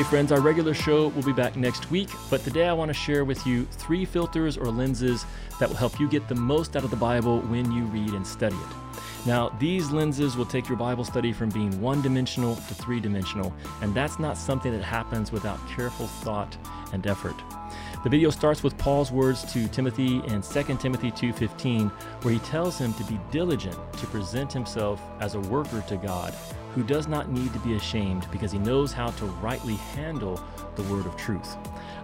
Hey, friends, our regular show will be back next week, but today I want to share with you three filters or lenses that will help you get the most out of the Bible when you read and study it. Now, these lenses will take your Bible study from being one dimensional to three dimensional, and that's not something that happens without careful thought and effort. The video starts with Paul's words to Timothy in 2 Timothy 2:15, where he tells him to be diligent to present himself as a worker to God, who does not need to be ashamed because he knows how to rightly handle the word of truth.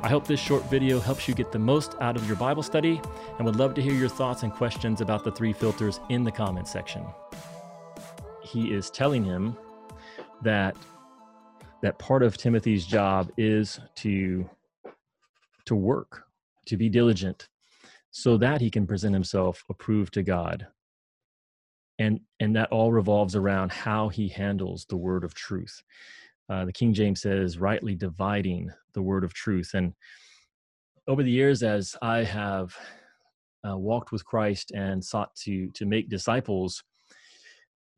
I hope this short video helps you get the most out of your Bible study and would love to hear your thoughts and questions about the three filters in the comment section. He is telling him that that part of Timothy's job is to to work, to be diligent, so that he can present himself approved to God. And, and that all revolves around how he handles the word of truth. Uh, the King James says, rightly dividing the word of truth. And over the years, as I have uh, walked with Christ and sought to to make disciples,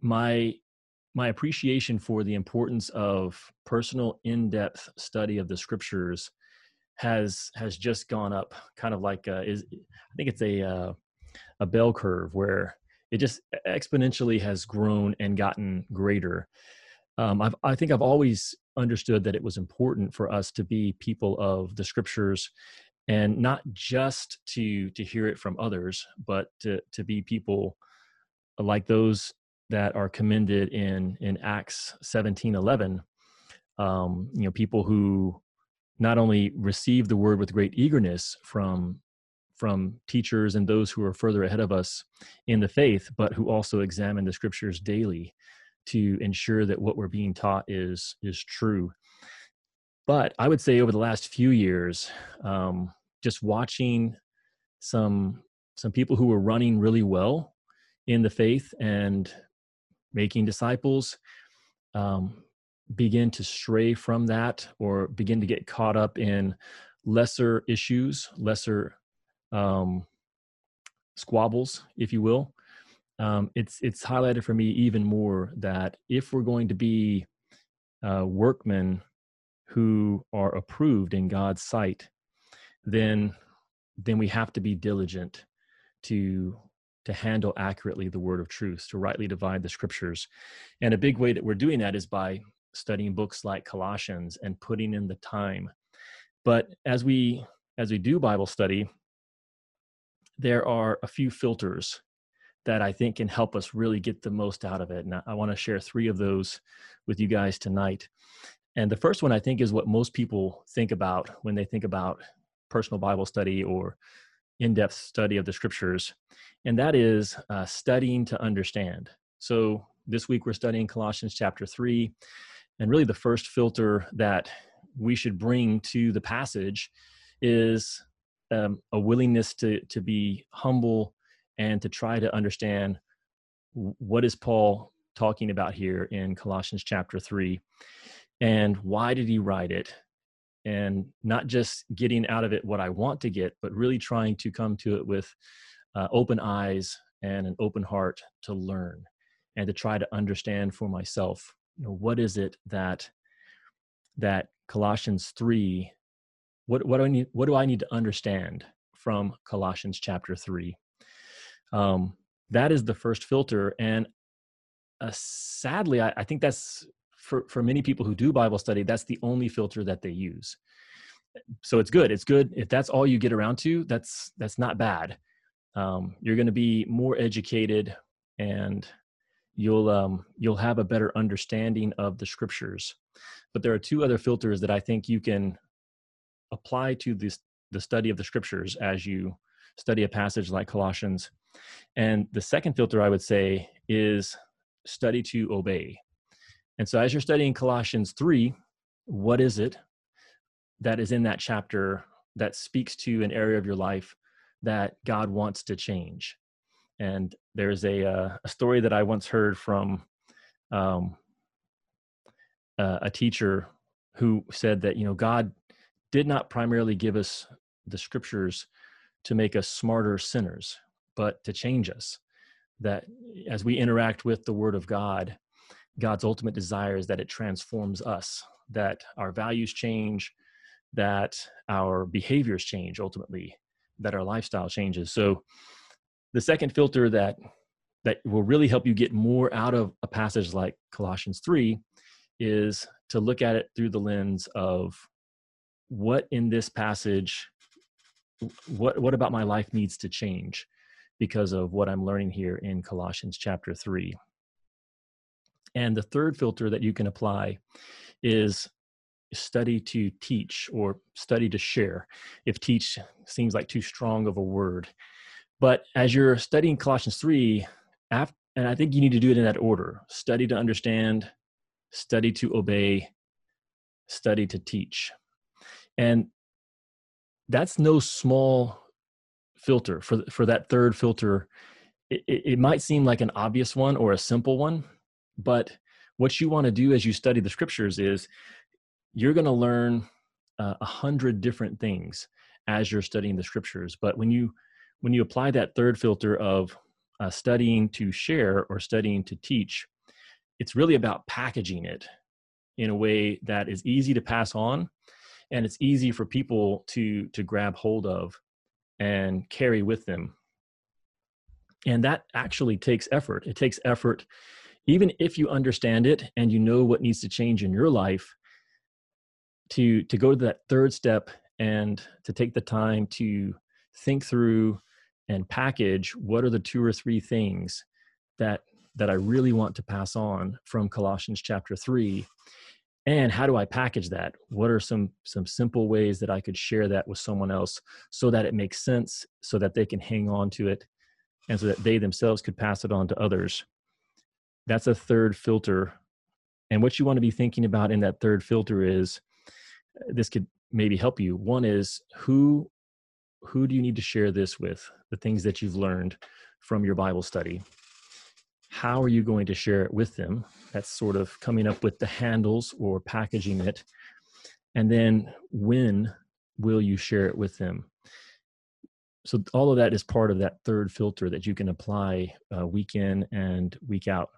my my appreciation for the importance of personal in-depth study of the scriptures has has just gone up kind of like uh, is i think it's a uh, a bell curve where it just exponentially has grown and gotten greater. Um, I've, i think i've always understood that it was important for us to be people of the scriptures and not just to to hear it from others but to to be people like those that are commended in in acts 17 11 um, you know people who not only receive the word with great eagerness from from teachers and those who are further ahead of us in the faith, but who also examine the scriptures daily to ensure that what we're being taught is is true. But I would say over the last few years, um, just watching some some people who were running really well in the faith and making disciples, um, begin to stray from that or begin to get caught up in lesser issues, lesser um, squabbles, if you will, um, it's it's highlighted for me even more that if we're going to be uh, workmen who are approved in God's sight, then then we have to be diligent to to handle accurately the word of truth, to rightly divide the scriptures. And a big way that we're doing that is by studying books like Colossians and putting in the time. But as we as we do Bible study, there are a few filters that I think can help us really get the most out of it. And I want to share three of those with you guys tonight. And the first one I think is what most people think about when they think about personal Bible study or in depth study of the scriptures, and that is uh, studying to understand. So this week we're studying Colossians chapter 3. And really, the first filter that we should bring to the passage is um, a willingness to to be humble and to try to understand what is Paul talking about here in Colossians chapter three, and why did he write it, and not just getting out of it what I want to get, but really trying to come to it with uh, open eyes and an open heart to learn and to try to understand for myself you know what is it that that colossians 3 what what do i need what do i need to understand from colossians chapter 3 um, that is the first filter and uh, sadly I, I think that's for for many people who do bible study that's the only filter that they use. So it's good it's good. If that's all you get around to that's that's not bad. Um, you're going to be more educated and you'll um, you'll have a better understanding of the scriptures. But there are two other filters that I think you can apply to this the study of the scriptures as you study a passage like Colossians. And the second filter I would say is study to obey. And so as you're studying Colossians 3, what is it that is in that chapter that speaks to an area of your life that God wants to change? And there's a, uh, a story that I once heard from um, uh, a teacher who said that, you know, God did not primarily give us the scriptures to make us smarter sinners, but to change us. That as we interact with the Word of God, God's ultimate desire is that it transforms us, that our values change, that our behaviors change ultimately, that our lifestyle changes. So the second filter that that will really help you get more out of a passage like Colossians 3 is to look at it through the lens of what in this passage what what about my life needs to change because of what I'm learning here in Colossians chapter 3. And the third filter that you can apply is study to teach or study to share. If teach seems like too strong of a word. But as you're studying colossians 3 after, and i think you need to do it in that order. Study to understand study to obey study to teach and that's no small filter for for that third filter. It, it might seem like an obvious one or a simple one but what you want to do as you study the scriptures is you're going to learn uh, a hundred different things as you're studying the scriptures. But when you when you apply that third filter of uh, studying to share or studying to teach it's really about packaging it in a way that is easy to pass on and it's easy for people to to grab hold of and carry with them. And that actually takes effort. It takes effort. Even if you understand it and you know what needs to change in your life to to go to that third step and to take the time to think through and package what are the two or three things that that I really want to pass on from Colossians chapter 3 and how do I package that? What are some some simple ways that I could share that with someone else so that it makes sense so that they can hang on to it and so that they themselves could pass it on to others? That's a third filter. And what you want to be thinking about in that third filter is uh, this could maybe help you. One is who who do you need to share this with? The things that you've learned from your bible study how are you going to share it with them that's sort of coming up with the handles or packaging it and then when will you share it with them so all of that is part of that third filter that you can apply uh, week in and week out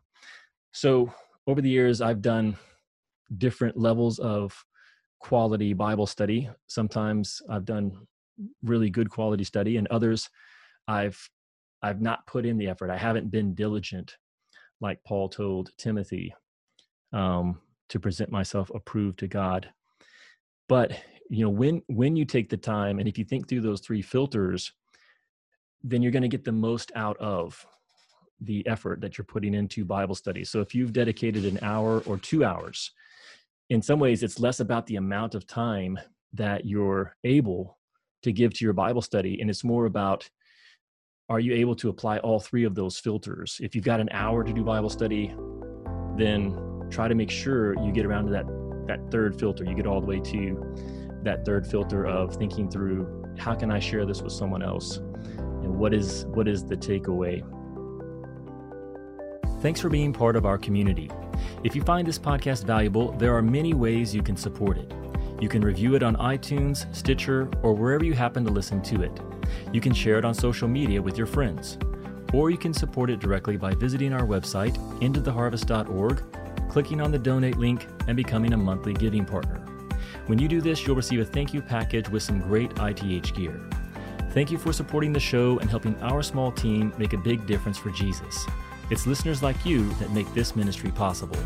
so over the years i've done different levels of quality Bible study. Sometimes I've done really good quality study, and others I've I've not put in the effort. I haven't been diligent, like Paul told Timothy, um, to present myself approved to God. But you know, when when you take the time, and if you think through those three filters, then you're going to get the most out of the effort that you're putting into Bible study. So if you've dedicated an hour or two hours in some ways it's less about the amount of time that you're able to give to your bible study and it's more about are you able to apply all three of those filters? If you've got an hour to do bible study then try to make sure you get around to that that third filter. You get all the way to that third filter of thinking through how can i share this with someone else? And what is what is the takeaway? Thanks for being part of our community. If you find this podcast valuable, there are many ways you can support it. You can review it on iTunes, Stitcher, or wherever you happen to listen to it. You can share it on social media with your friends. Or you can support it directly by visiting our website, intotheharvest.org, clicking on the donate link, and becoming a monthly giving partner. When you do this, you'll receive a thank you package with some great ITH gear. Thank you for supporting the show and helping our small team make a big difference for Jesus. It's listeners like you that make this ministry possible.